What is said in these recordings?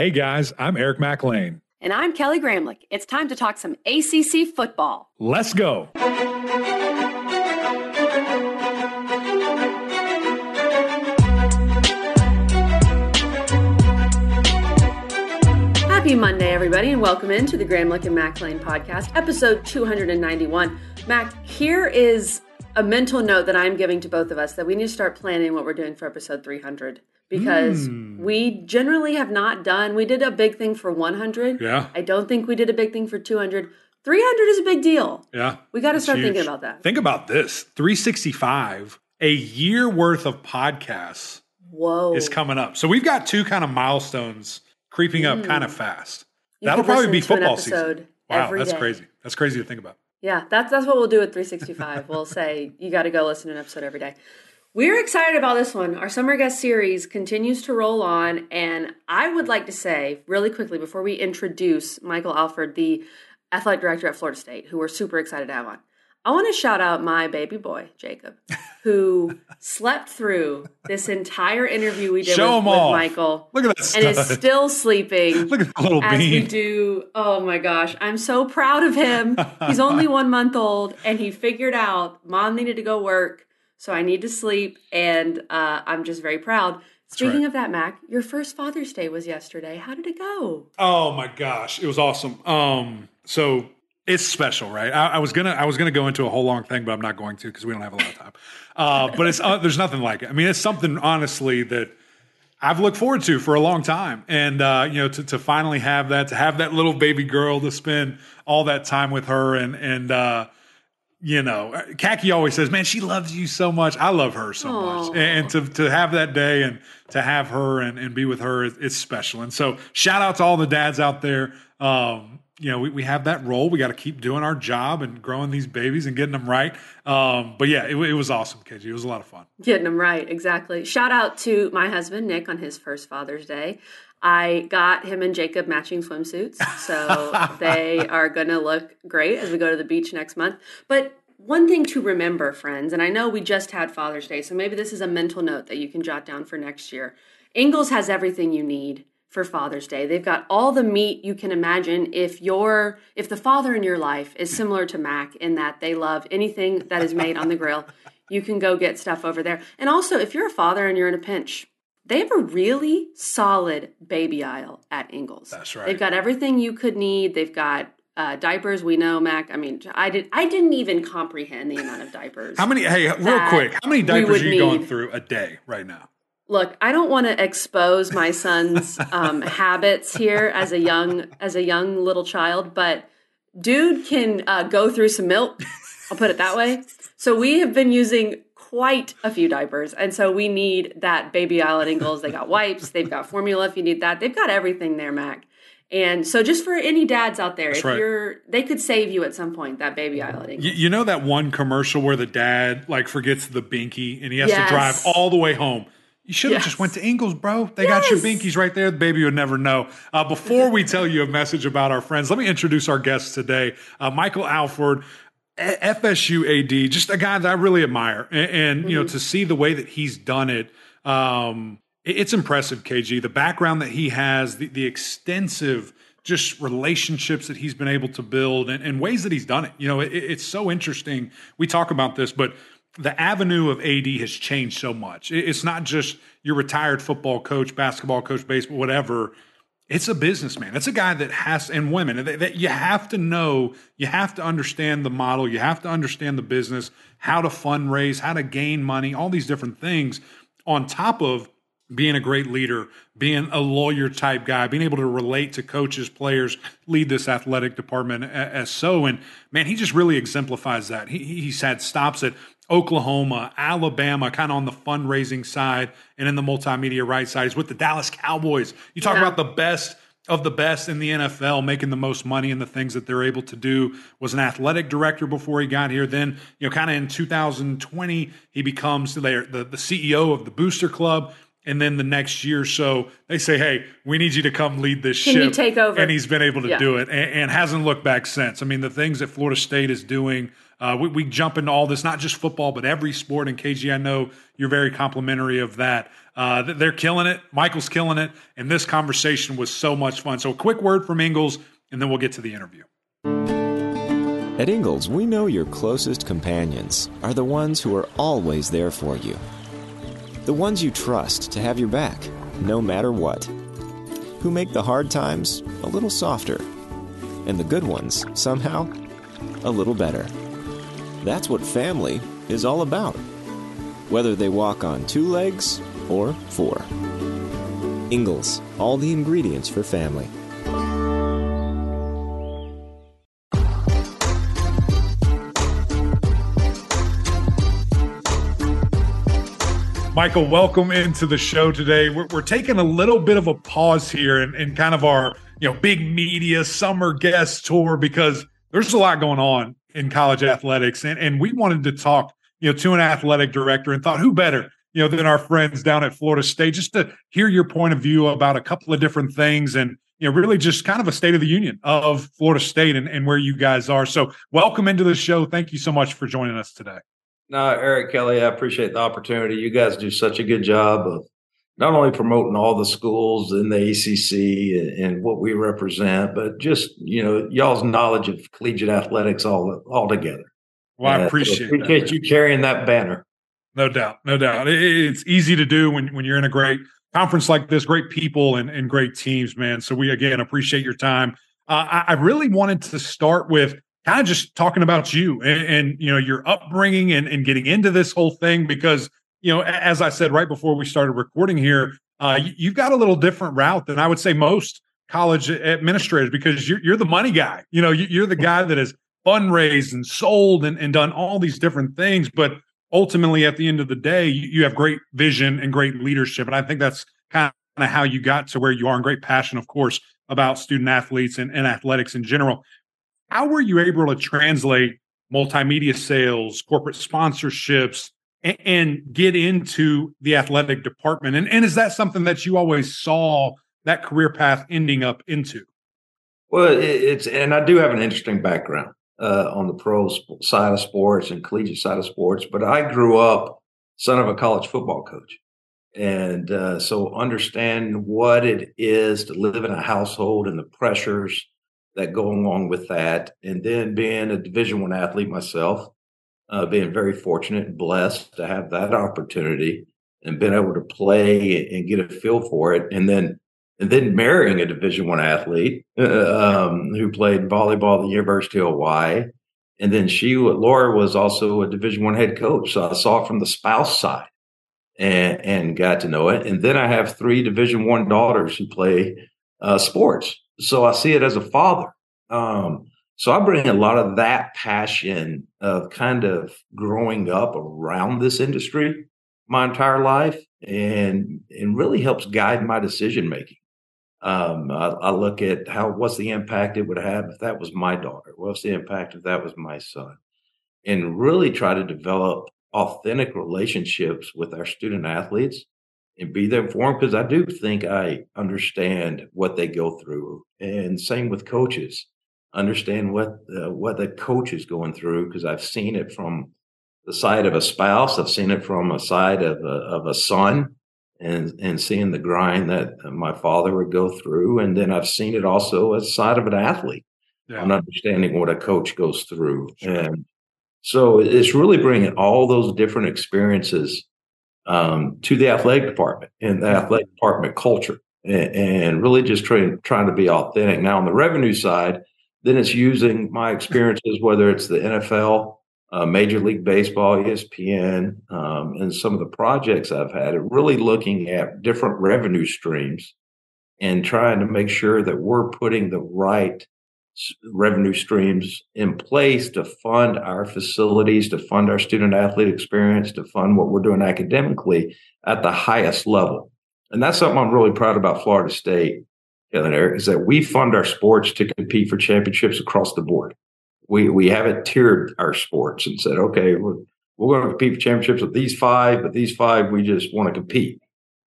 Hey guys, I'm Eric McLean. And I'm Kelly Gramlich. It's time to talk some ACC football. Let's go. Happy Monday, everybody, and welcome into the Gramlich and McLean podcast, episode 291. Mac, here is a mental note that I'm giving to both of us that we need to start planning what we're doing for episode 300 because Mm. we generally have not done. We did a big thing for 100. Yeah. I don't think we did a big thing for 200. 300 is a big deal. Yeah. We got to start thinking about that. Think about this 365, a year worth of podcasts Whoa. is coming up. So we've got two kind of milestones creeping up kind of fast. Mm. You That'll probably be football season. Wow, that's day. crazy. That's crazy to think about. Yeah, that's that's what we'll do with 365. we'll say you got to go listen to an episode every day. We're excited about this one. Our summer guest series continues to roll on, and I would like to say really quickly before we introduce Michael Alford, the athletic director at Florida State, who we're super excited to have on. I want to shout out my baby boy Jacob, who slept through this entire interview we did Show with, with. Michael, Look at that and is still sleeping Look at that little as we do. Oh my gosh, I'm so proud of him. He's only one month old, and he figured out mom needed to go work, so I need to sleep, and uh, I'm just very proud. Speaking right. of that, Mac, your first Father's Day was yesterday. How did it go? Oh my gosh, it was awesome. Um, so it's special, right? I, I was gonna I was gonna go into a whole long thing, but I'm not going to because we don't have a lot of time. Uh, but it's uh, there's nothing like it. I mean, it's something honestly that I've looked forward to for a long time, and uh, you know, to, to finally have that, to have that little baby girl, to spend all that time with her, and and uh, you know, Kaki always says, "Man, she loves you so much. I love her so Aw. much." And to to have that day and to have her and, and be with her, it- it's special. And so, shout out to all the dads out there. Um, you know, we, we have that role. We got to keep doing our job and growing these babies and getting them right. Um, but yeah, it, it was awesome, KG. It was a lot of fun. Getting them right, exactly. Shout out to my husband Nick on his first Father's Day. I got him and Jacob matching swimsuits, so they are going to look great as we go to the beach next month. But one thing to remember, friends, and I know we just had Father's Day, so maybe this is a mental note that you can jot down for next year. Ingles has everything you need for Father's Day. They've got all the meat you can imagine if your if the father in your life is similar to Mac in that they love anything that is made on the grill, you can go get stuff over there. And also, if you're a father and you're in a pinch, they have a really solid baby aisle at Ingles. That's right. They've got everything you could need. They've got uh, diapers. We know, Mac. I mean, I did. I didn't even comprehend the amount of diapers. How many? Hey, real quick, how many diapers are you going through a day right now? Look, I don't want to expose my son's um, habits here as a young as a young little child, but dude can uh, go through some milk. I'll put it that way. So we have been using quite a few diapers, and so we need that baby aisle at Ingles. They got wipes, they've got formula if you need that. They've got everything there, Mac. And so, just for any dads out there, if right. you're, they could save you at some point. That baby aisle at Ingles. You, you know that one commercial where the dad like forgets the binky and he has Yes. to drive all the way home. You should have Yes. just went to Ingles, bro. They got your binkies right there. The baby would never know. Uh, before we tell you a message about our friends, let me introduce our guest today, uh, Michael Alford. FSU AD, just a guy that I really admire, and, and you know to see the way that he's done it, um, it- it's impressive. KG, the background that he has, the, the extensive just relationships that he's been able to build, and, and ways that he's done it. You know, it, it's so interesting. We talk about this, but the avenue of AD has changed so much. It- It's not just your retired football coach, basketball coach, baseball, whatever it's a businessman. It's a guy that has, and women, that, that you have to know, you have to understand the model, you have to understand the business, how to fundraise, how to gain money, all these different things, on top of being a great leader, being a lawyer type guy, being able to relate to coaches, players, lead this athletic department as so. And man, he just really exemplifies that. He, he's had stops at Oklahoma, Alabama, kind of on the fundraising side and in the multimedia right side. He's with the Dallas Cowboys. You talk Yeah. about the best of the best in the NFL, making the most money in the things that they're able to do. Was an athletic director before he got here. Then, you know, kind of in 2020, he becomes the, the, the CEO of the Booster Club. And then the next year so, they say, "Hey, we need you to come lead this Can ship." you take over? And he's been able to Yeah. do it, and, and hasn't looked back since. I mean, the things that Florida State is doing Uh, we, we, jump into all this, not just football, but every sport. And KG, I know you're very complimentary of that. Uh, they're killing it. Michael's killing it. And this conversation was so much fun. So, a quick word from Ingles, and then we'll get to the interview. At Ingles, we know your closest companions are the ones who are always there for you. The ones you trust to have your back, no matter what. Who make the hard times a little softer. And the good ones, somehow, a little better. That's what family is all about. Whether they walk on two legs or four. Ingles, all the ingredients for family. Michael, welcome into the show today. We're, we're taking a little bit of a pause here in, in kind of our you know big media summer guest tour because there's a lot going on in college athletics, and, and we wanted to talk you know to an athletic director and thought who better you know than our friends down at Florida State just to hear your point of view about a couple of different things and you know really just kind of a state of the union of Florida State and, and where you guys are. So welcome into the show. Thank you so much for joining us today. No, Eric Kelly, I appreciate the opportunity. You guys do such a good job of not only promoting all the schools in the ACC and, what we represent, but just you know y'all's knowledge of collegiate athletics all all together. Well, I appreciate so appreciate that, you carrying that banner. No doubt, no doubt. It's easy to do when when you're in a great conference like this, great people and, and great teams, man. So we again appreciate your time. Uh, I, I really wanted to start with kind of just talking about you and, and you know your upbringing and, and, getting into this whole thing because you know as i said right before we started recording here uh, you, have got a little different route than i would say most college administrators because you're, you're the money guy. You know you, are the guy that has fundraised and sold and, and, done all these different things but ultimately at the end of the day you, you have great vision and great leadership and i think that's kind of how you got to where you are and great passion of course about student athletes and, and athletics in general. How were you able to translate multimedia sales, corporate sponsorships, and, get into the athletic department? And, and is that something that you always saw that career path ending up into? Well, it's and I do have an interesting background uh, on the pro side of sports and collegiate side of sports, but I grew up son of a college football coach, and uh, so understand what it is to live in a household and the pressures that go along with that. And then being a Division One athlete myself, uh, being very fortunate and blessed to have that opportunity and been able to play and get a feel for it, and then and then marrying a Division One athlete uh, um, who played volleyball at the University of Hawaii, and then she Laura was also a Division One head coach, so I saw it from the spouse side and and got to know it. And then I have three Division One daughters who play uh, sports, so I see it as a father. Um, so I bring a lot of that passion of kind of growing up around this industry my entire life, and and really helps guide my decision making. Um, I, I, look at how what's the impact it would have if that was my daughter. What's the impact if that was my son, and really try to develop authentic relationships with our student athletes and be there for them because I do think I understand what they go through. And same with coaches, understand what uh, what the coach is going through because I've seen it from the side of a spouse, I've seen it from a side of a, of a son, and and seeing the grind that my father would go through, and then I've seen it also as side of an athlete, yeah. and understanding what a coach goes through, sure. and so it's really bringing all those different experiences um, to the athletic department and the athletic department culture and, and really just trying trying to be authentic. Now on the revenue side, then it's using my experiences, whether it's the NFL, uh, Major League Baseball, ESPN, um, and some of the projects I've had, really looking at different revenue streams and trying to make sure that we're putting the right revenue streams in place to fund our facilities, to fund our student athlete experience, to fund what we're doing academically at the highest level. And that's something I'm really proud about Florida State, Eric, is that we fund our sports to compete for championships across the board. We we haven't tiered our sports and said, okay, we're, we're going to compete for championships with these five, but these five we just want to compete.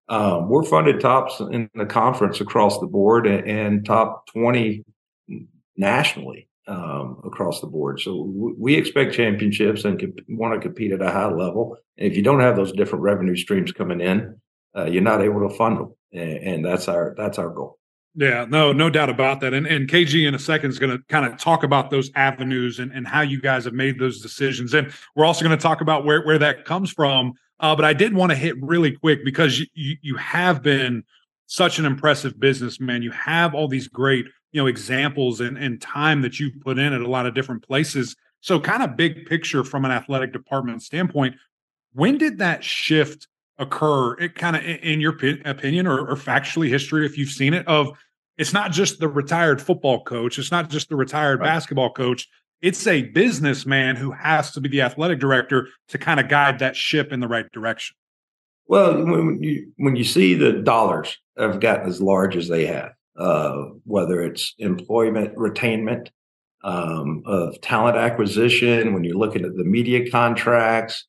Um, we're funded tops in the conference across the board and, and top 20 nationally um, across the board. So w- we expect championships and comp- want to compete at a high level. And if you don't have those different revenue streams coming in, uh, you're not able to fund them, and, and that's our that's our goal. Yeah, no, no doubt about that. And and KG in a second is going to kind of talk about those avenues and, and how you guys have made those decisions. And we're also going to talk about where, where that comes from. Uh, but I did want to hit really quick because you, you, you have been such an impressive businessman. You have all these great, you know, examples and, and time that you've put in at a lot of different places. So kind of big picture from an athletic department standpoint, when did that shift occur it kind of in your opinion or, or, factually history if you've seen it of it's not just the retired football coach it's not just the retired right. basketball coach it's a businessman who has to be the athletic director to kind of guide that ship in the right direction well when you when you see the dollars have gotten as large as they have uh, whether it's employment retainment um, of talent acquisition when you're looking at the media contracts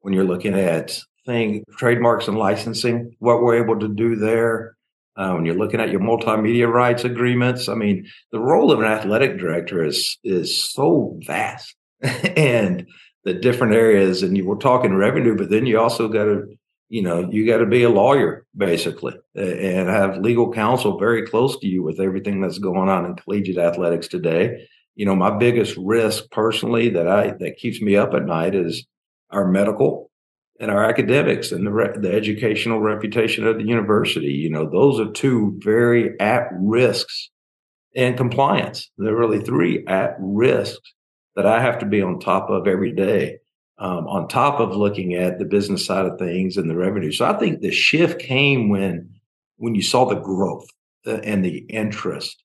when you're looking at thing, trademarks and licensing, what we're able to do there. Uh, when you're looking at your multimedia rights agreements, I mean, the role of an athletic director is is so vast, and the different areas. And you were talking revenue, but then you also got to, you know, you got to be a lawyer basically, and have legal counsel very close to you with everything that's going on in collegiate athletics today. You know, my biggest risk personally that I that keeps me up at night is our medical and our academics and the, re- the educational reputation of the university. You know, those are two very at risks and compliance. There are really three at risks that I have to be on top of every day, um, on top of looking at the business side of things and the revenue. So I think the shift came when when you saw the growth uh, and the interest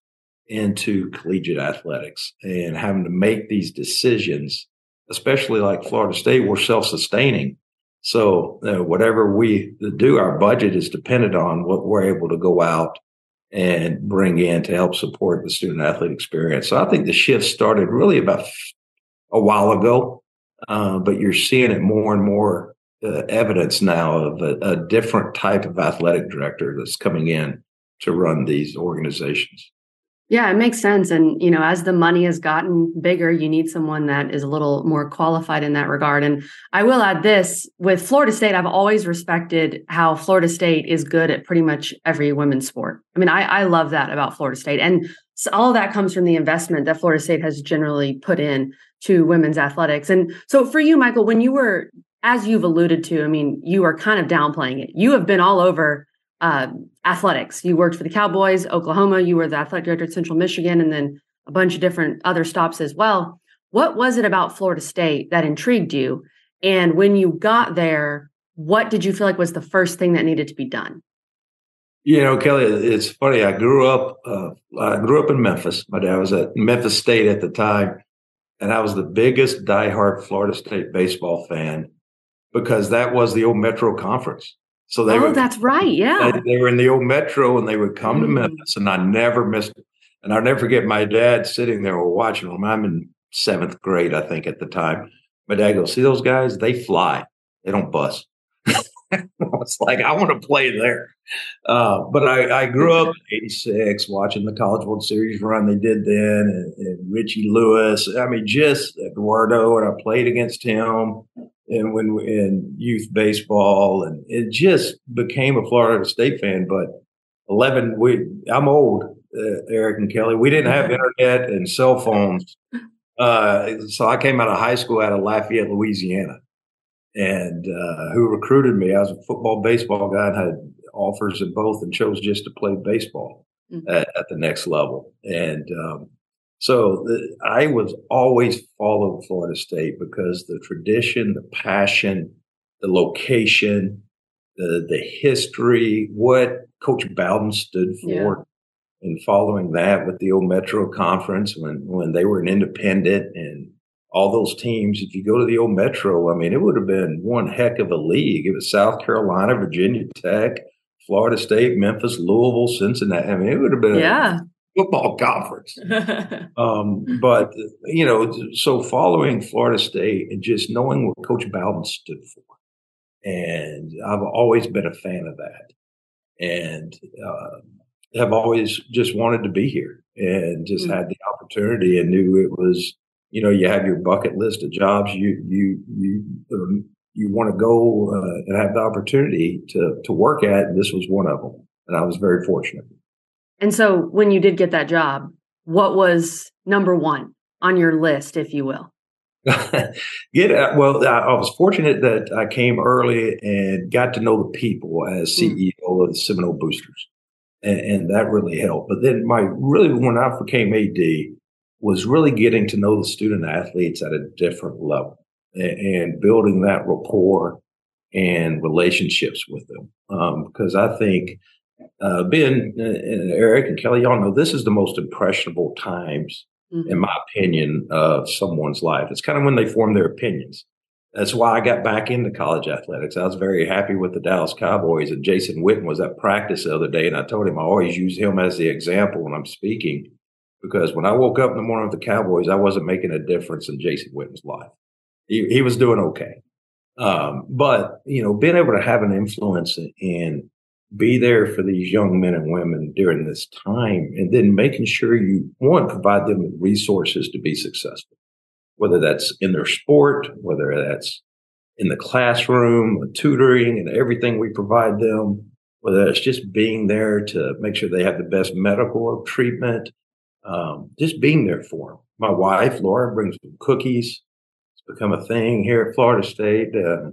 into collegiate athletics and having to make these decisions, especially like Florida State, we're self sustaining so uh, whatever we do, our budget is dependent on what we're able to go out and bring in to help support the student athlete experience. So I think the shift started really about a while ago, uh, but you're seeing it more and more uh, evidence now of a, a different type of athletic director that's coming in to run these organizations. Yeah, it makes sense. And, you know, as the money has gotten bigger, you need someone that is a little more qualified in that regard. And I will add this with Florida State, I've always respected how Florida State is good at pretty much every women's sport. I mean, I, I love that about Florida State. And so all of that comes from the investment that Florida State has generally put in to women's athletics. And so for you, Michael, when you were, as you've alluded to, I mean, you are kind of downplaying it. You have been all over uh, athletics. You worked for the Cowboys, Oklahoma. You were the athletic director at Central Michigan, and then a bunch of different other stops as well. What was it about Florida State that intrigued you? And when you got there, what did you feel like was the first thing that needed to be done? You know, Kelly, it's funny. I grew up. Uh, I grew up in Memphis. My dad was at Memphis State at the time, and I was the biggest diehard Florida State baseball fan because that was the old Metro Conference. So they oh, were, that's right. Yeah. They, they, were in the old metro and they would come mm. to Memphis and I never missed it. And I'll never forget my dad sitting there watching them. I'm in seventh grade, I think, at the time. My dad goes, see those guys? They fly. They don't bust. it's like, I want to play there. Uh, but I, I, grew up in 86 watching the College World Series run they did then and, and Richie Lewis. I mean, just Eduardo, and I played against him and when in youth baseball, and it just became a Florida State fan. But eleven, we I'm old, uh, Eric and Kelly. We didn't have internet and cell phones, uh, so I came out of high school out of Lafayette, Louisiana, and uh, who recruited me? I was a football baseball guy and had offers in both, and chose just to play baseball mm-hmm. at, at, the next level. And um, so the, I was always following Florida State because the tradition, the passion, the location, the the history, what Coach Bowden stood for, yeah. and following that with the old Metro Conference when when they were an independent and all those teams. If you go to the old Metro, I mean, it would have been one heck of a league. It was South Carolina, Virginia Tech, Florida State, Memphis, Louisville, Cincinnati. I mean, it would have been yeah football conference. um, but, you know, so following Florida State and just knowing what Coach Bowden stood for. And I've always been a fan of that. And uh, have always just wanted to be here and just mm-hmm. had the opportunity and knew it was, you know, you have your bucket list of jobs you you you um, you want to go uh, and have the opportunity to to work at. And this was one of them, and I was very fortunate. And so, when you did get that job, what was number one on your list, if you will? Get uh, well. I, I, was fortunate that I came early and got to know the people as CEO mm. of the Seminole Boosters, and, and, that really helped. But then, my really when I became AD was really getting to know the student athletes at a different level and, and building that rapport and relationships with them. Um, because I think uh, Ben and Eric and Kelly, y'all know this is the most impressionable times mm-hmm. in my opinion, of someone's life. It's kind of when they form their opinions. That's why I got back into college athletics. I was very happy with the Dallas Cowboys, and Jason Witten was at practice the other day, and I told him I always use him as the example when I'm speaking because when I woke up in the morning with the Cowboys, I wasn't making a difference in Jason Witten's life. He, he was doing okay. Um, but, you know, being able to have an influence in be there for these young men and women during this time and then making sure you one provide them with resources to be successful whether that's in their sport whether that's in the classroom tutoring and everything we provide them whether it's just being there to make sure they have the best medical treatment um, just being there for them my wife laura brings them cookies. It's become a thing here at florida state uh,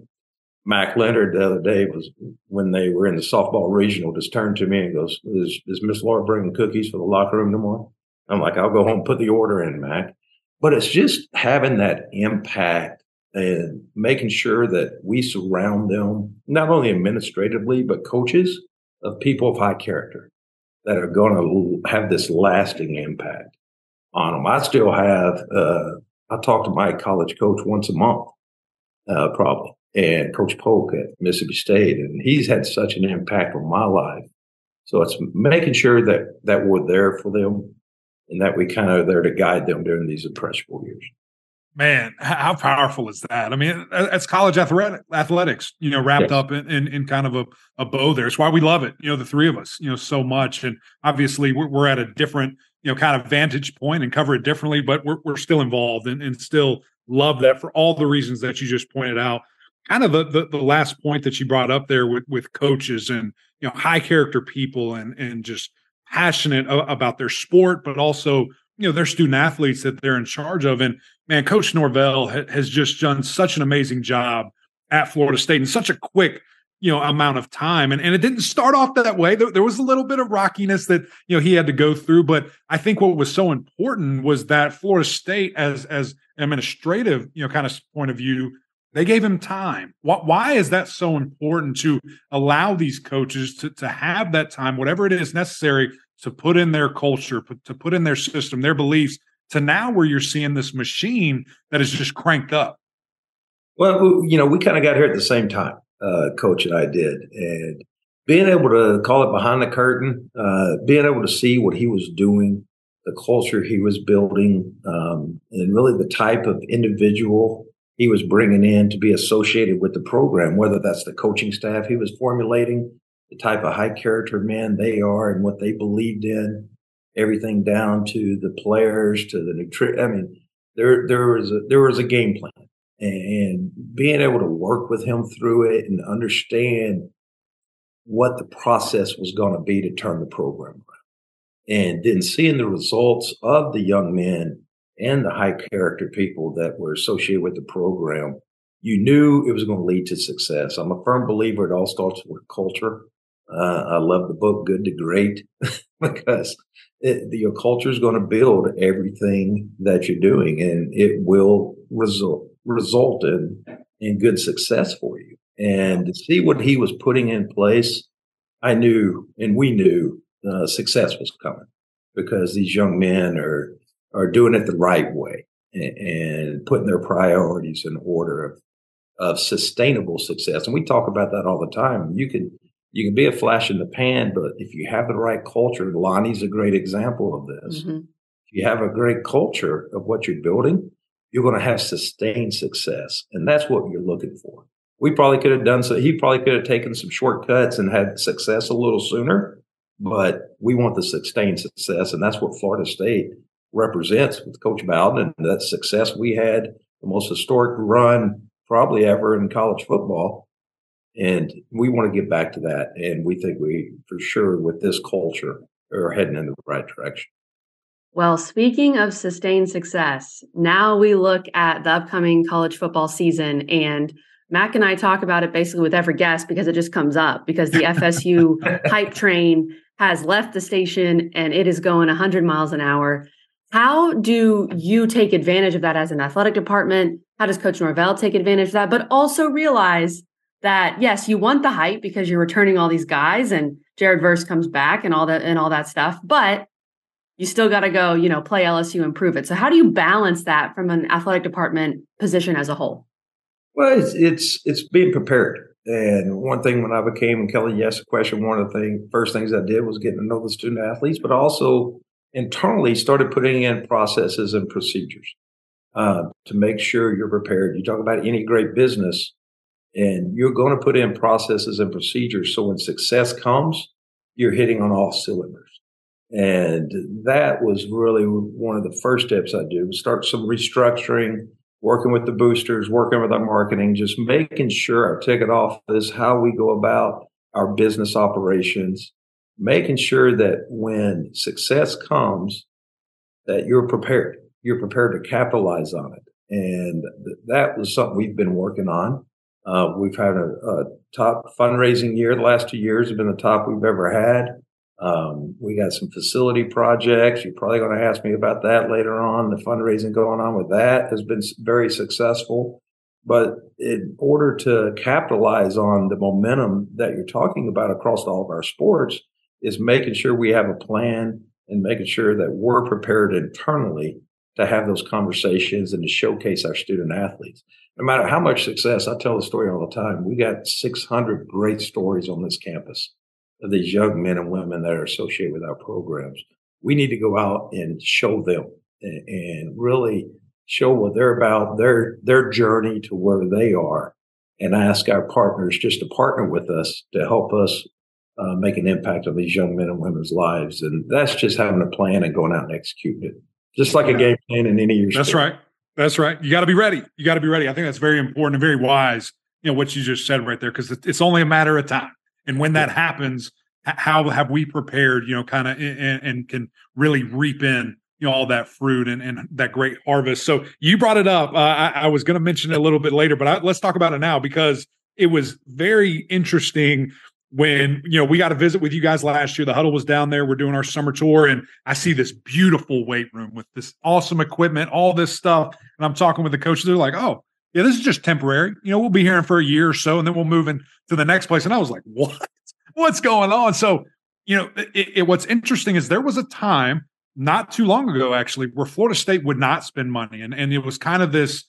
Mac Leonard the other day was when they were in the softball regional, just turned to me and goes, "Is, is Miss Laura bringing cookies for the locker room tomorrow?" I'm like, "I'll go home, put the order in, Mac." But it's just having that impact and making sure that we surround them not only administratively but coaches of people of high character that are going to have this lasting impact on them. I still have. Uh, I talk to my college coach once a month, uh, probably and Coach Polk at Mississippi State, and he's had such an impact on my life. So it's making sure that that we're there for them, and that we kind of there to guide them during these impressionable years. Man, how powerful is that? I mean, it's college athletic, athletics, you know, wrapped yes. up in, in, in, kind of a, a bow there. It's why we love it, you know, the three of us, you know, so much. And obviously, we're, we're at a different, you know, kind of vantage point and cover it differently, but we're, we're still involved and, and still love that for all the reasons that you just pointed out kind of the, the, the last point that you brought up there with with coaches and you know high character people and and just passionate about their sport, but also you know their student athletes that they're in charge of. And man, Coach Norvell ha- has just done such an amazing job at Florida State in such a quick you know amount of time and, and it didn't start off that way there, there, was a little bit of rockiness that you know he had to go through but i think what was so important was that florida state as as administrative you know kind of point of view they gave him time. Why is that so important to allow these coaches to, to have that time, whatever it is necessary to put in their culture, to put in their system, their beliefs, to now where you're seeing this machine that is just cranked up? Well, you know, we kind of got here at the same time, uh, coach and I did. And being able to call it behind the curtain, uh, being able to see what he was doing, the culture he was building, um, and really the type of individual he was bringing in to be associated with the program, whether that's the coaching staff he was formulating, the type of high character men they are and what they believed in, everything down to the players, to the nutrition. I mean, there, there was a, there was a game plan and being able to work with him through it and understand what the process was going to be to turn the program around. And then seeing the results of the young men and the high character people that were associated with the program, you knew it was going to lead to success. I'm a firm believer it all starts with culture. Uh, I love the book Good to Great because it, your culture is going to build everything that you're doing and it will result, result in, in good success for you. And to see what he was putting in place, I knew and we knew uh, success was coming because these young men are are doing it the right way and, and putting their priorities in order of, of sustainable success. And we talk about that all the time. You can you can be a flash in the pan, but if you have the right culture, Lonnie's a great example of this. Mm-hmm. If you have a great culture of what you're building, you're going to have sustained success. And that's what you're looking for. We probably could have done so. He probably could have taken some shortcuts and had success a little sooner. but we want the sustained success. And that's what Florida State represents with Coach Bowden and that success we had, the most historic run probably ever in college football. And we want to get back to that. And we think we, for sure, with this culture, are heading in the right direction. Well, speaking of sustained success, now we look at the upcoming college football season and Mac and I talk about it basically with every guest because it just comes up because the FSU hype train has left the station and it is going 100 miles an hour. How do you take advantage of that as an athletic department? How does Coach Norvell take advantage of that? But also realize that yes, you want the hype because you're returning all these guys and Jared Verse comes back and all that and all that stuff, but you still got to go, you know, play LSU and prove it. So how do you balance that from an athletic department position as a whole? Well, it's it's, it's being prepared. And one thing when I became and Kelly, yes, a question. One of the thing, first things I did was getting to know the student athletes, but also internally started putting in processes and procedures uh, to make sure you're prepared. You talk about any great business, and you're going to put in processes and procedures so when success comes, you're hitting on all cylinders. And that was really one of the first steps I do. Start some restructuring, working with the boosters, working with our marketing, just making sure our ticket office, how we go about our business operations, making sure that when success comes, that you're prepared. You're prepared to capitalize on it. And th- that was something we've been working on. Uh, we've had a, a, top fundraising year. The last two years have been the top we've ever had. Um, we got some facility projects. You're probably going to ask me about that later on. The fundraising going on with that has been very successful. But in order to capitalize on the momentum that you're talking about across all of our sports, is making sure we have a plan and making sure that we're prepared internally to have those conversations and to showcase our student athletes. No matter how much success, I tell the story all the time. We got 600 great stories on this campus of these young men and women that are associated with our programs. We need to go out and show them and really show what they're about, their, their journey to where they are and ask our partners just to partner with us to help us uh, make an impact on these young men and women's lives. And that's just having a plan and going out and executing it. Just like a game plan in any year. That's sport. right. That's right. You got to be ready. You got to be ready. I think that's very important and very wise. You know what you just said right there, because it's only a matter of time. And when that happens, how have we prepared? You know, kind of and, and, can really reap in you know all that fruit and, and that great harvest. So you brought it up. Uh, I, I, was going to mention it a little bit later, but I, let's talk about it now because it was very interesting when you know we got to visit with you guys last year. The huddle was down there. We're doing our summer tour and i see this beautiful weight room with this awesome equipment all this stuff. And i'm talking with the coaches. They're like oh yeah this is just temporary. You know we'll be here for a year or so and then we'll move in to the next place. And i was like what? What's going on? So you know it, it, what's interesting is there was a time not too long ago actually where florida state would not spend money. And, and it was kind of this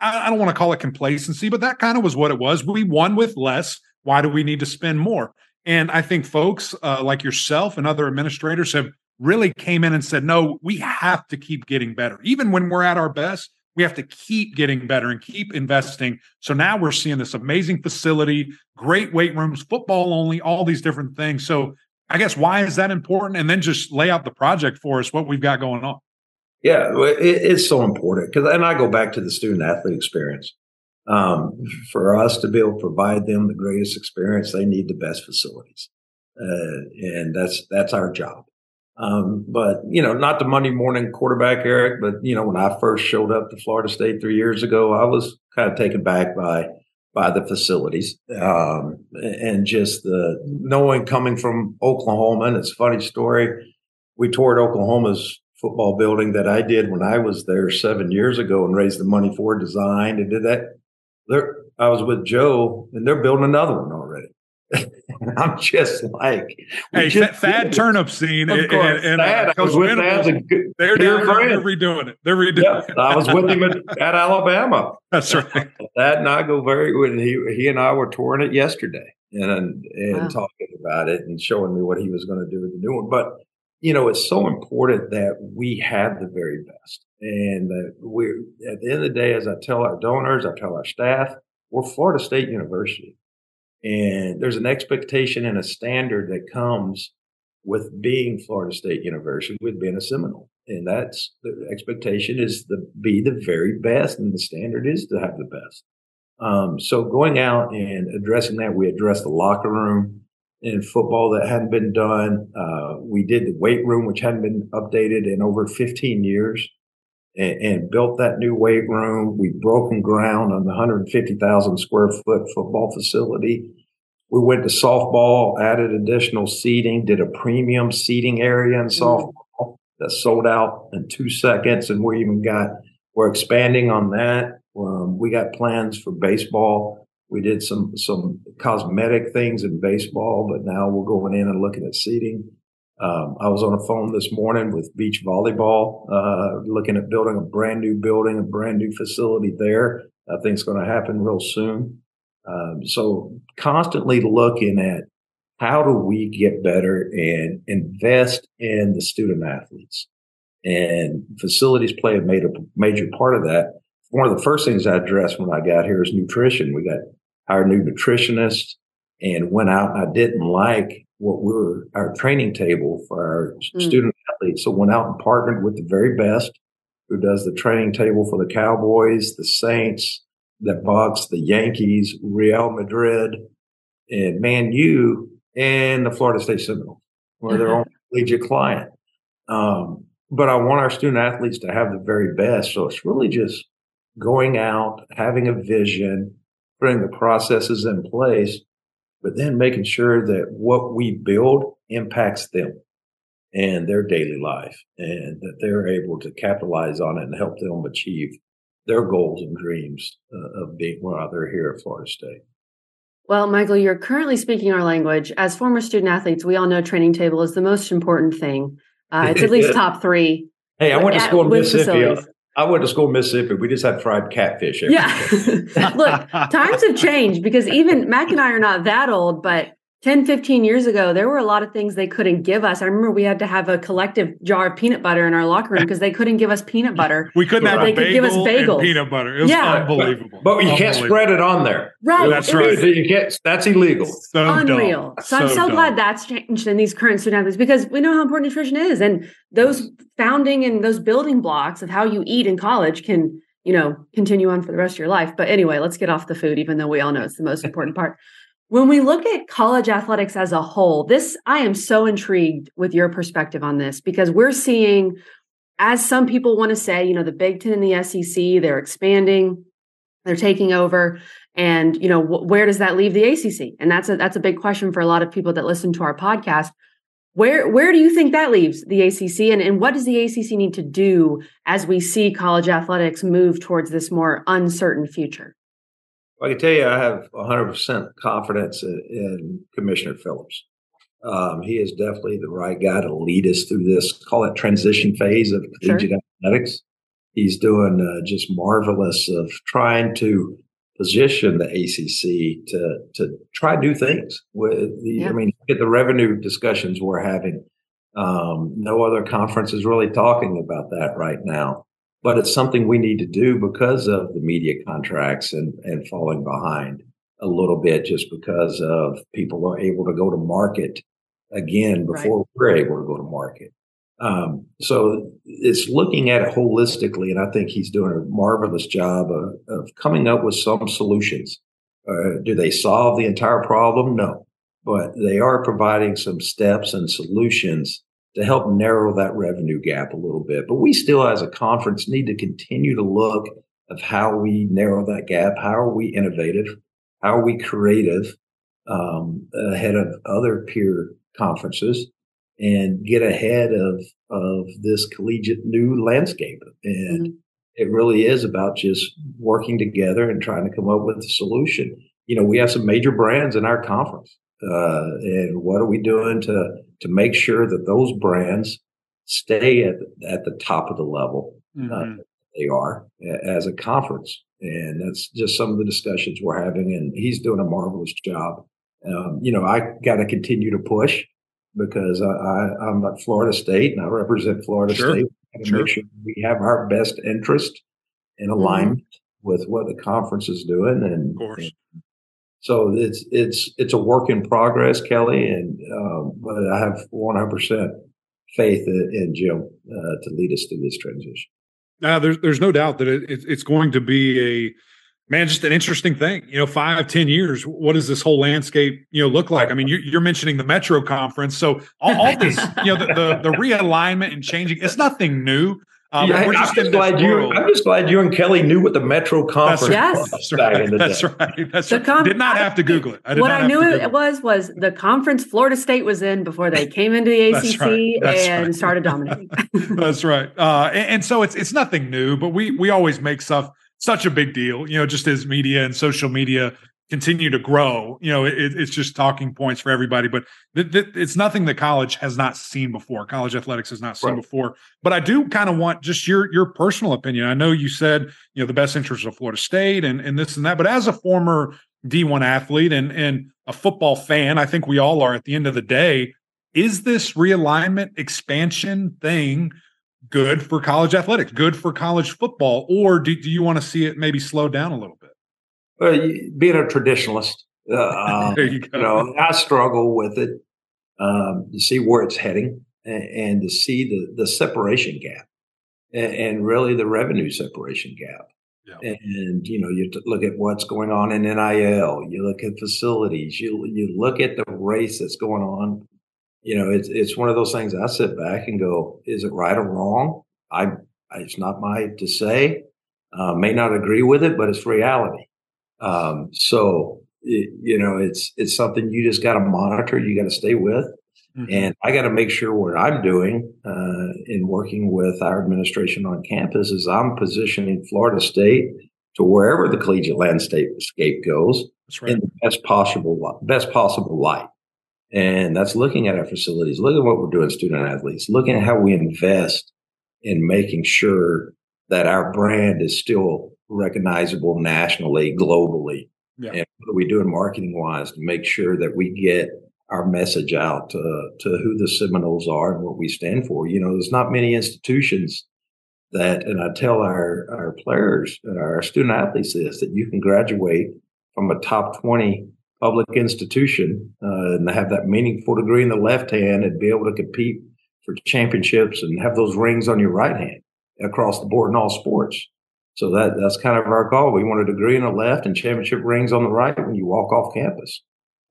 I don't want to call it complacency, but that kind of was what it was. We won with less why do we need to spend more? And I think folks uh, like yourself and other administrators have really came in and said, no, we have to keep getting better. Even when we're at our best, we have to keep getting better and keep investing. So now we're seeing this amazing facility, great weight rooms, football only, all these different things. So I guess why is that important? And then just lay out the project for us, what we've got going on. Yeah, it's so important because, and I go back to the student athlete experience um, for us to be able to provide them the greatest experience, they need the best facilities, uh, and that's that's our job. Um, but you know, not the Monday morning quarterback, Eric. But you know, when I first showed up to Florida State three years ago, I was kind of taken back by by the facilities um, and just the knowing coming from Oklahoma. And it's a funny story. We toured Oklahoma's football building that I did when I was there seven years ago and raised the money for design and did that they're, I was with Joe and they're building another one already. I'm just like, hey, just Thad Turnipseed. Of course, and, uh, and, Thad, I was with Thad's a good, they're, doing, they're redoing it. They're redoing yeah, it. I was with him at, at Alabama. That's right. Thad and I go very good. He, he and I were touring it yesterday and, and wow. talking about it and showing me what he was going to do with the new one. But, you know, it's so important that we have the very best. And uh, we, at the end of the day, as I tell our donors, I tell our staff, we're Florida State University. And there's an expectation and a standard that comes with being Florida State University, with being a Seminole. And that's the expectation is to be the very best, and the standard is to have the best. Um, so going out and addressing that, we address the locker room in football that hadn't been done. Uh, we did the weight room, which hadn't been updated in over 15 years, and, and built that new weight room. We've broken ground on the 150,000 square foot football facility. We went to softball, added additional seating, did a premium seating area in mm. softball that sold out in two seconds, and we even got we're expanding on that. Um, we got plans for baseball. We did some some cosmetic things in baseball, but now we're going in and looking at seating. Um, I was on a phone this morning with beach volleyball, uh, looking at building a brand new building, a brand new facility there. I think it's going to happen real soon. Um, so constantly looking at how do we get better and invest in the student athletes and facilities play a major, major part of that. One of the first things I addressed when I got here is nutrition. We got our new nutritionist and went out and I didn't like what we were our training table for our mm. student athletes. So went out and partnered with the very best who does the training table for the Cowboys, the Saints, that box the Yankees, Real Madrid, and Man U, and the Florida State Seminoles, where they're on collegiate client. Um, but I want our student athletes to have the very best. So it's really just going out, having a vision, putting the processes in place, but then making sure that what we build impacts them and their daily life and that they're able to capitalize on it and help them achieve their goals and dreams uh, of being while they're here at Florida State. Well, Michael, you're currently speaking our language. As former student athletes, we all know training table is the most important thing. Uh, it's at least top three. Hey, I went to school in Mississippi. I went to school in Mississippi. We just had fried catfish. yeah. Look, times have changed because even Mac and I are not that old, but 10, 15 years ago, there were a lot of things they couldn't give us. I remember we had to have a collective jar of peanut butter in our locker room because they couldn't give us peanut butter. We couldn't have they could give us bagels. peanut butter. It was yeah. unbelievable. But, but you can't spread it on there. Right. That's right. You can't, that's illegal. So Unreal. Dumb. So, I'm so, so glad that's changed in these current student athletes because we know how important nutrition is. And those founding and those building blocks of how you eat in college can, you know, continue on for the rest of your life. But anyway, let's get off the food, even though we all know it's the most important part. When we look at college athletics as a whole, this I am so intrigued with your perspective on this because we're seeing, as some people want to say, you know, the Big Ten and the SEC, they're expanding, they're taking over, and you know, wh- where does that leave the ACC? And that's a that's a big question for a lot of people that listen to our podcast. Where where do you think that leaves the ACC, and and what does the ACC need to do as we see college athletics move towards this more uncertain future? I can tell you, I have 100% confidence in, in Commissioner Phillips. Um, he is definitely the right guy to lead us through this, call it transition phase of collegiate sure. athletics. He's doing uh, just marvelous of trying to position the ACC to to try new things. With the, yeah. I mean, get the revenue discussions we're having. Um, no other conference is really talking about that right now but it's something we need to do because of the media contracts and, and falling behind a little bit just because of people are able to go to market again before right. we're able to go to market. Um, so it's looking at it holistically, and I think he's doing a marvelous job of, of coming up with some solutions. Uh, do they solve the entire problem? No, but they are providing some steps and solutions to help narrow that revenue gap a little bit. But we still, as a conference, need to continue to look of how we narrow that gap. How are we innovative? How are we creative um, ahead of other peer conferences and get ahead of of this collegiate new landscape? And mm-hmm. it really is about just working together and trying to come up with a solution. You know, we have some major brands in our conference. Uh, and what are we doing to to make sure that those brands stay at at the top of the level uh, mm-hmm. uh, they are as a conference? And that's just some of the discussions we're having. And he's doing a marvelous job. Um, you know, I got to continue to push because I, am at Florida State and I represent Florida sure. State. And sure. make sure we have our best interest in mm-hmm. alignment mm-hmm. with what the conference is doing and, and So it's it's it's a work in progress, Kelly, and um, but I have 100 percent faith in Jim uh, to lead us through this transition. Now, there's there's no doubt that it, it's going to be a man, just an interesting thing. You know, five, ten years, what does this whole landscape, you know, look like? I mean, you're, you're mentioning the Metro Conference, so all, all this, you know, the, the, the realignment and changing, it's nothing new. Um, yeah, we're just, I'm just glad you. I'm just glad you and Kelly knew what the Metro Conference yes. was. That's right. That's right. That's right. Com- did not have to Google it. I what I knew it was was the conference Florida State was in before they came into the ACC right. and right. started dominating. That's right. Uh, and, and, so it's it's nothing new, but we we always make stuff such a big deal. You know, just as media and social media continue to grow. You know, it, it's just talking points for everybody, but th- th- it's nothing that college has not seen before. College athletics has not seen right. before. But I do kind of want just your your personal opinion. I know you said you know the best interest of Florida State and and this and that, but as a former D1 athlete and and a football fan, I think we all are. At the end of the day, is this realignment expansion thing? Good for college athletics, good for college football, or do, do you want to see it maybe slow down a little bit? Well, being a traditionalist, uh, um, you, you, know, I struggle with it um, to see where it's heading and, and, to see the the separation gap and, and really the revenue separation gap. Yeah. And you know, you look at what's going on in NIL. You look at facilities. You you look at the race that's going on. You know, it's it's one of those things. I sit back and go, "Is it right or wrong?" I, I it's not my to say. Uh, may not agree with it, but it's reality. Um, so it, you know, it's it's something you just got to monitor. You got to stay with, mm-hmm. and I got to make sure what I'm doing uh, in working with our administration on campus is I'm positioning Florida State to wherever the collegiate landscape goes right. in the best possible best possible light. And that's looking at our facilities, looking at what we're doing, student athletes, looking at how we invest in making sure that our brand is still recognizable nationally, globally. Yeah. And what are we doing marketing wise to make sure that we get our message out to, to who the Seminoles are and what we stand for? You know, there's not many institutions that, and I tell our, our players and our student athletes this, that you can graduate from a top 20 public institution uh, and have that meaningful degree in the left hand and be able to compete for championships and have those rings on your right hand across the board in all sports. So that that's kind of our goal. We want a degree in the left and championship rings on the right when you walk off campus,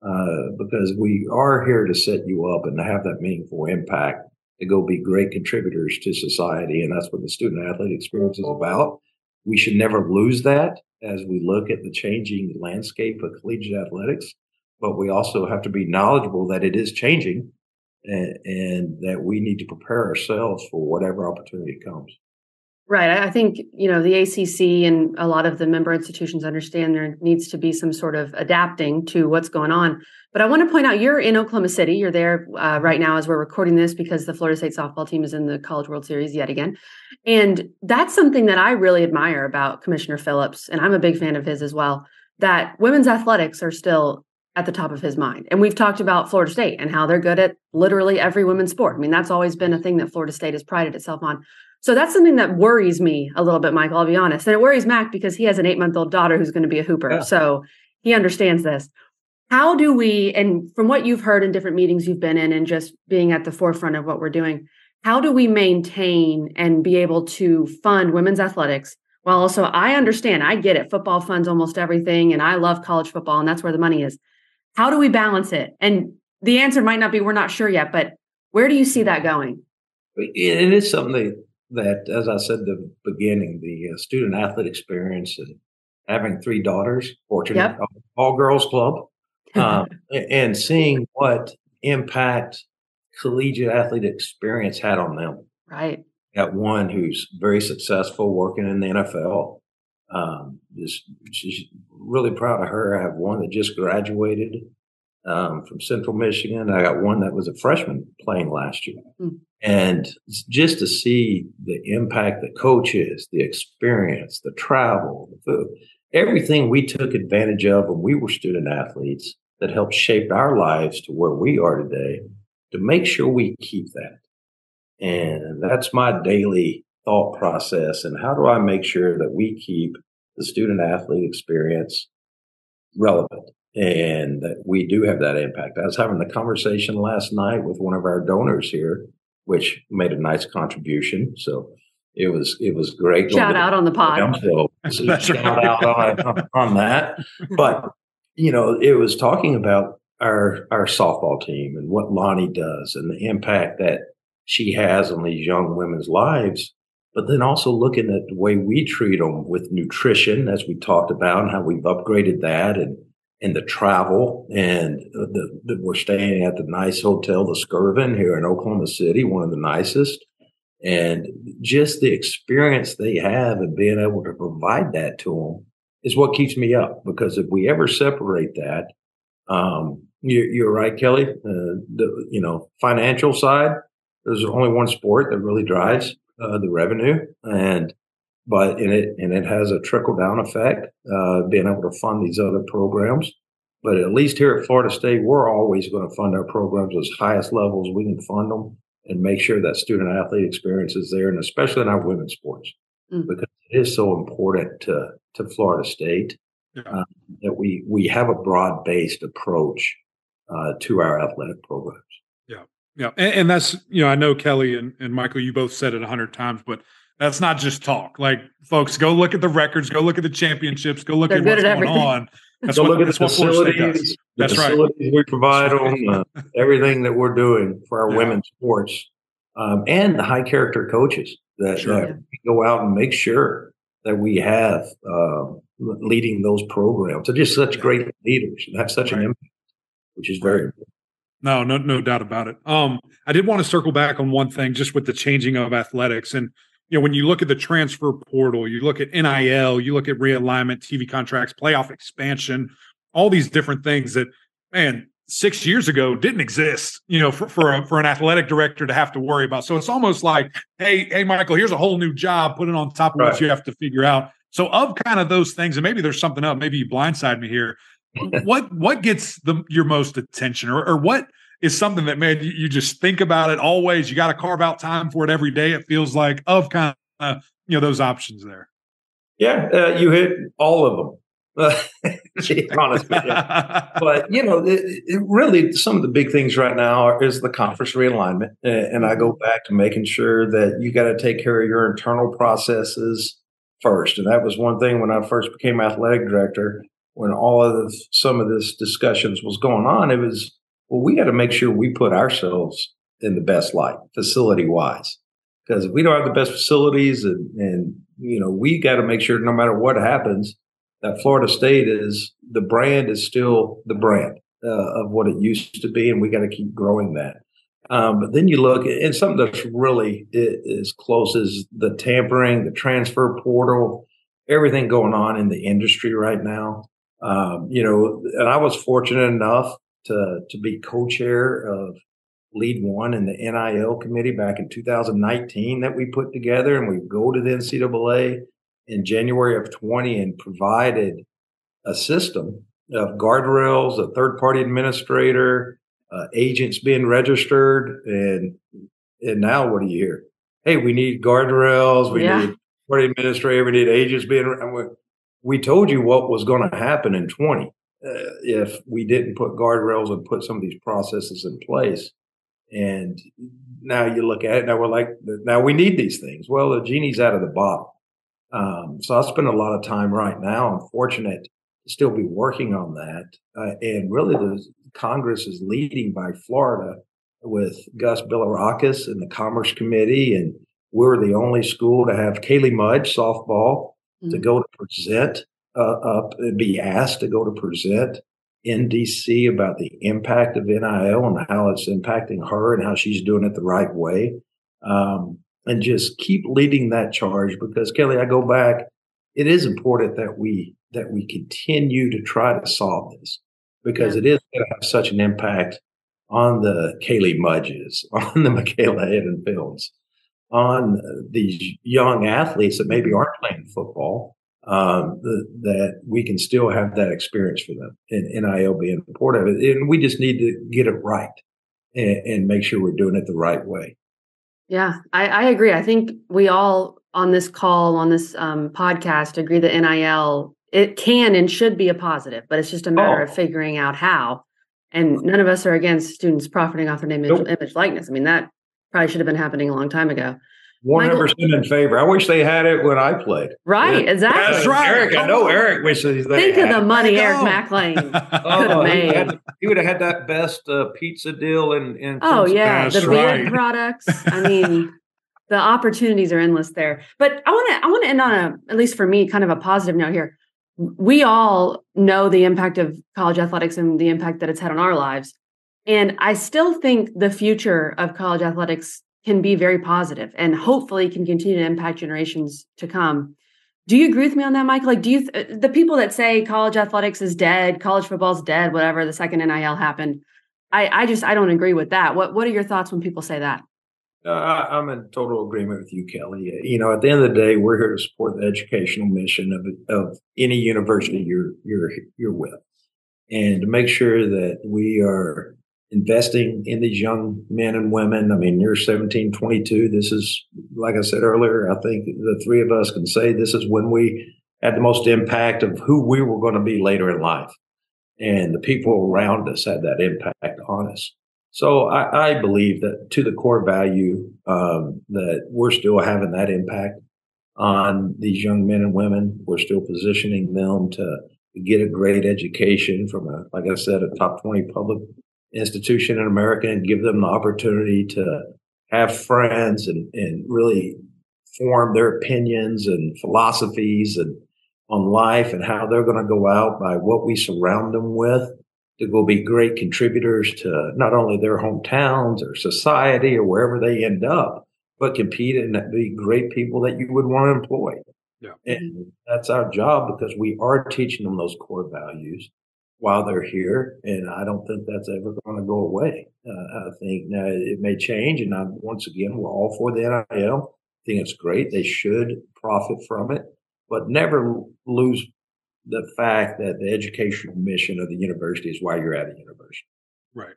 uh, because we are here to set you up and to have that meaningful impact to go be great contributors to society, and that's what the student athlete experience is about. We should never lose that as we look at the changing landscape of collegiate athletics, but we also have to be knowledgeable that it is changing and, and that we need to prepare ourselves for whatever opportunity comes. Right. I think, you know, the ACC and a lot of the member institutions understand there needs to be some sort of adapting to what's going on. But I want to point out you're in Oklahoma City. You're there uh, right now as we're recording this because the Florida State softball team is in the College World Series yet again. And that's something that I really admire about Commissioner Phillips. And I'm a big fan of his as well, that women's athletics are still at the top of his mind. And we've talked about Florida State and how they're good at literally every women's sport. I mean, that's always been a thing that Florida State has prided itself on. So that's something that worries me a little bit, Michael. I'll be honest. And it worries Mac because he has an eight month old daughter who's going to be a hooper. Yeah. So he understands this. How do we, and from what you've heard in different meetings you've been in and just being at the forefront of what we're doing, how do we maintain and be able to fund women's athletics while also I understand, I get it. Football funds almost everything, and I love college football, and that's where the money is. How do we balance it? And the answer might not be we're not sure yet, but where do you see that going? It is something that as I said the beginning, the uh, student athlete experience and having three daughters, fortunate yep. all girls club, um, and seeing what impact collegiate athlete experience had on them. Right. Got one who's very successful working in the NFL. Um, just she's really proud of her. I have one that just graduated um, from Central Michigan. I got one that was a freshman playing last year. Mm. And just to see the impact that coaches, the experience, the travel, the food, everything we took advantage of when we were student athletes that helped shape our lives to where we are today, to make sure we keep that. And that's my daily thought process. And how do I make sure that we keep the student athlete experience relevant? And we do have that impact. I was having the conversation last night with one of our donors here, which made a nice contribution. So it was it was great. Shout out on the pod. So, so shout out on, on that. But you know, it was talking about our our softball team and what Lonni does and the impact that she has on these young women's lives. But then also looking at the way we treat them with nutrition, as we talked about, and how we've upgraded that, and and the travel, and the, the we're staying at the nice hotel, the Skirvin here in Oklahoma City, one of the nicest and just the experience they have and being able to provide that to them is what keeps me up. Because if we ever separate that, um, you're, you're, right, Kelly. Uh, the you know financial side, there's only one sport that really drives uh, the revenue, and but in it and it has a trickle down effect, uh, being able to fund these other programs. But at least here at Florida State, we're always going to fund our programs as highest levels we can fund them and make sure that student athlete experience is there, and especially in our women's sports, mm. because it is so important to to Florida State yeah. um, that we we have a broad based approach uh, to our athletic programs. Yeah, yeah, and, and, that's you know I know Kelly and, and Michael, you both said it a hundred times, but that's not just talk. Like folks, go look at the records, go look at the championships, go look They're at what's at going on. That's what, look at the facilities, the that's facilities right. we provide them, uh, everything that we're doing for our yeah. women's sports, um, and the high character coaches that, sure. that go out and make sure that we have uh, leading those programs. They're just such great leaders and have such right. an impact, which is very important. No, no, no doubt about it. Um, I did want to circle back on one thing, just with the changing of athletics, and you know, when you look at the transfer portal, you look at NIL, you look at realignment, TV contracts, playoff expansion, all these different things that, man, six years ago didn't exist, you know, for for, a, for an athletic director to have to worry about. So it's almost like, hey, hey, Michael, here's a whole new job, put it on top of right. what you have to figure out. So of kind of those things, and maybe there's something else, maybe you blindside me here. what what gets the your most attention, or or what is something that man you, you just think about it always. You got to carve out time for it every day. It feels like of kind of you know those options there. Yeah, uh, you hit all of them. honest. But you know, it, it really some of the big things right now are, is the conference realignment, and I go back to making sure that you got to take care of your internal processes first. And that was one thing when I first became athletic director. When all of some of this discussions was going on, it was well, we got to make sure we put ourselves in the best light, facility wise. Because if we don't have the best facilities and, and you know, we got to make sure no matter what happens, that Florida State is the brand is still the brand uh, of what it used to be. And we got to keep growing that. Um, but then you look and something that's really as close as the tampering, the transfer portal, everything going on in the industry right now. Um, you know, and I was fortunate enough to, to be co-chair of LEAD1 in the NIL committee back in 2019 that we put together. And we go to the NCAA in January of 20 and provided a system of guardrails, a third party administrator, uh, agents being registered. And, and now what do you hear? Hey, we need guardrails. We yeah. need party administrator. We need agents being, we told you what was going to happen in 20 uh, if we didn't put guardrails and put some of these processes in place. And now you look at it, now we're like, now we need these things. Well, the genie's out of the bottle. Um, so I spend a lot of time right now. I'm fortunate to still be working on that. Uh, and really, the Congress is leading by Florida with Gus Bilirakis and the Commerce Committee. And we're the only school to have Kaley Mudge softball mm-hmm. to go to present up and be asked to go to present in DC about the impact of NIL and how it's impacting her and how she's doing it the right way. Um, and just keep leading that charge because Kelly, I go back. It is important that we that we continue to try to solve this because yeah. it is going to have such an impact on the Kaley Mudges, on the Michaela Edenfields, on these young athletes that maybe aren't playing football um, the, that we can still have that experience for them and NIL being important. And we just need to get it right and, and make sure we're doing it the right way. Yeah, I, I, agree. I think we all on this call, on this um, podcast, agree that NIL it can and should be a positive, but it's just a matter oh. of figuring out how. And none of us are against students profiting off their name, nope. image, likeness. I mean, that probably should have been happening a long time ago. One hundred percent in favor. I wish they had it when I played. Right, yeah. exactly. That's right. Eric, I know Eric wishes they think of the money Eric Mac Lain could have made. He, had, he, would have had that best uh, pizza deal in. in oh yeah, the right. beard products. I mean, the opportunities are endless there. But I want to I want to end on a at least for me kind of a positive note here. We all know the impact of college athletics and the impact that it's had on our lives. And I still think the future of college athletics can be very positive and hopefully can continue to impact generations to come. Do you agree with me on that, Michael? Like, do you th- the people that say college athletics is dead, college football's dead, whatever the second NIL happened? I, I just I don't agree with that. What what are your thoughts when people say that? Uh, I'm in total agreement with you, Kelly. You know, at the end of the day, we're here to support the educational mission of of any university you're you're you're with, and to make sure that we are investing in these young men and women. I mean, you're 17, 22. This is, like I said earlier, I think the three of us can say this is when we had the most impact of who we were going to be later in life. And the people around us had that impact on us. So I, I believe that to the core value, um, that we're still having that impact on these young men and women. We're still positioning them to get a great education from a, like I said, a top 20 public institution in America and give them the opportunity to have friends and, and really form their opinions and philosophies and on life and how they're going to go out by what we surround them with to go be great contributors to not only their hometowns or society or wherever they end up, but compete and be great people that you would want to employ. Yeah. And that's our job because we are teaching them those core values while they're here. And I don't think that's ever going to go away. Uh, I think now it may change. And I, once again, we're all for the NIL. I think it's great. They should profit from it, but never lose the fact that the educational mission of the university is why you're at a university. Right.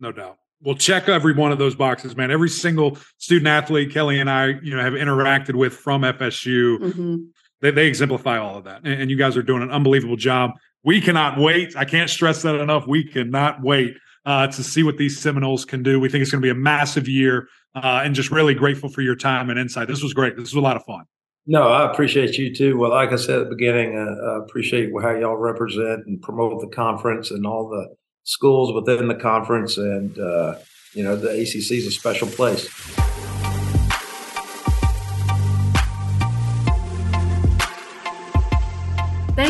No doubt. We'll check every one of those boxes, man. Every single student athlete Kelly and I, you know, have interacted with from FSU. Mm-hmm. They, they exemplify all of that. And, and you guys are doing an unbelievable job we cannot wait. I can't stress that enough. We cannot wait uh, to see what these Seminoles can do. We think it's going to be a massive year, uh, and just really grateful for your time and insight. This was great. This was a lot of fun. No, I appreciate you too. Well, like I said at the beginning, uh, I appreciate how y'all represent and promote the conference and all the schools within the conference. And, uh, you know, the ACC is a special place.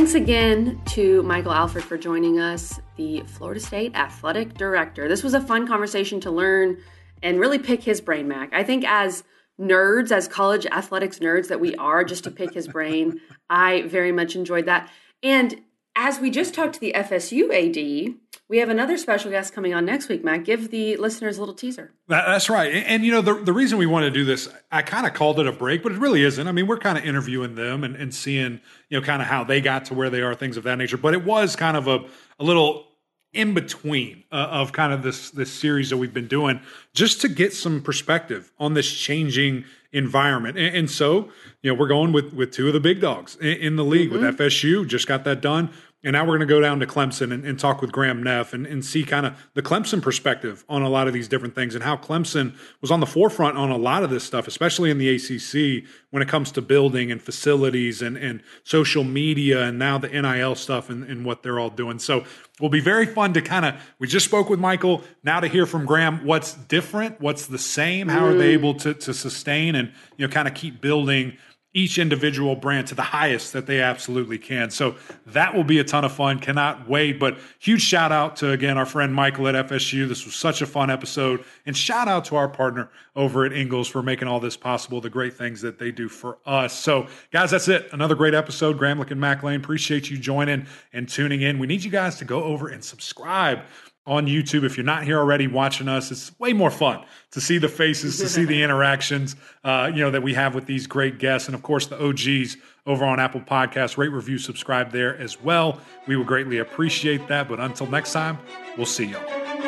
Thanks again to Michael Alford for joining us, the Florida State Athletic Director. This was a fun conversation to learn and really pick his brain, Mac. I think as nerds, as college athletics nerds that we are, just to pick his brain, I very much enjoyed that. And as we just talked to the FSU AD, we have another special guest coming on next week, Matt. Give the listeners a little teaser. that's right. And, you know, the, the reason we want to do this, I kind of called it a break, but it really isn't. I mean, we're kind of interviewing them and, and seeing, you know, kind of how they got to where they are, things of that nature. But it was kind of a, a little in between uh, of kind of this this series that we've been doing just to get some perspective on this changing environment and, and so you know we're going with with two of the big dogs in, in the league mm-hmm. with fsu just got that done and now we're going to go down to Clemson and, and talk with Graham Neff and, and see kind of the Clemson perspective on a lot of these different things and how Clemson was on the forefront on a lot of this stuff, especially in the ACC when it comes to building and facilities and, and social media and now the NIL stuff and, and what they're all doing. So it will be very fun to kind of we just spoke with michael now to hear from graham what's different what's the same how are they mm. able to, to sustain and you know kind of keep building each individual brand to the highest that they absolutely can. So that will be a ton of fun. Cannot wait. But huge shout out to, again, our friend Michael at FSU. This was such a fun episode. And shout out to our partner over at Ingles for making all this possible, the great things that they do for us. So, guys, that's it. Another great episode. Gramlich and Mac Lain, appreciate you joining and tuning in. We need you guys to go over and subscribe on YouTube. If you're not here already watching us, it's way more fun to see the faces, to see the interactions, uh, you know, that we have with these great guests. And of course, the OGs over on Apple Podcasts, rate, review, subscribe there as well. We would greatly appreciate that. But until next time, we'll see y'all.